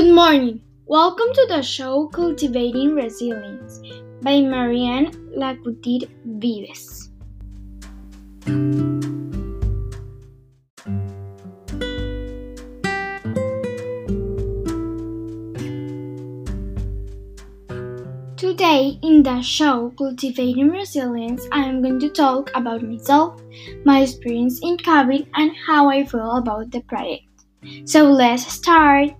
Good morning. Welcome to the show Cultivating Resilience by Marianne Lacouture Vives. Today, in the show Cultivating Resilience, I am going to talk about myself, my experience in COVID, and how I feel about the project. So let's start.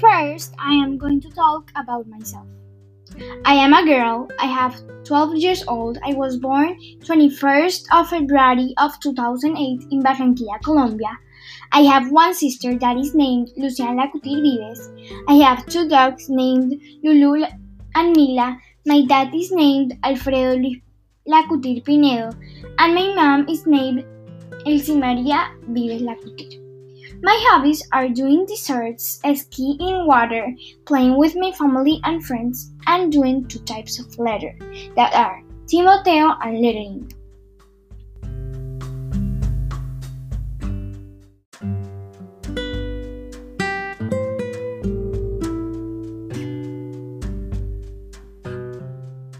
First, I am going to talk about myself. I am a girl. I have 12 years old. I was born 21st of February of 2008 in Barranquilla, Colombia. I have one sister that is named Luciana Lacouture Vives. I have two dogs named Lulu and Mila. My dad is named Alfredo Lacouture Pinedo, and my mom is named Elsie Maria Vives Lacouture. My hobbies are doing desserts, skiing in water, playing with my family and friends, and doing two types of letter that are Timoteo and lettering.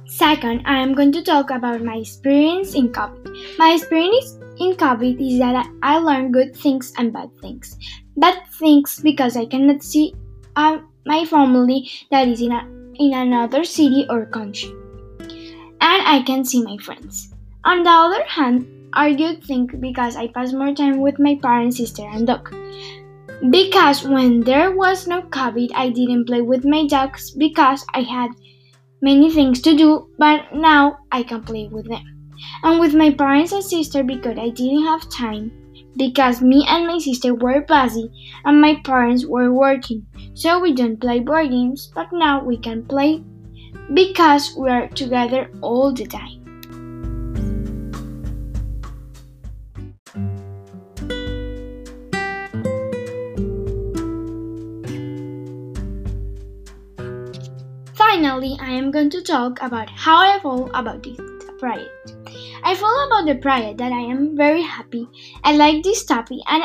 Second, I am going to talk about my experience in COVID. My experience in COVID is that I learn good things and bad things. Bad things because I cannot see uh, my family that is in, a, in another city or country. And I can see my friends. On the other hand, are good things because I pass more time with my parents, sister, and dog. Because when there was no COVID, I didn't play with my dogs because I had many things to do, but now I can play with them and with my parents and sister because I didn't have time because me and my sister were busy and my parents were working. So we don't play board games, but now we can play because we are together all the time. Finally, I am going to talk about how I feel about this project. I feel about the project that I am very happy. I like this topic and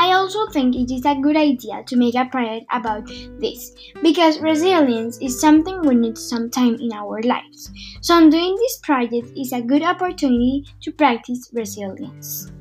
I also think it is a good idea to make a project about this because resilience is something we need sometime in our lives. So, doing this project is a good opportunity to practice resilience.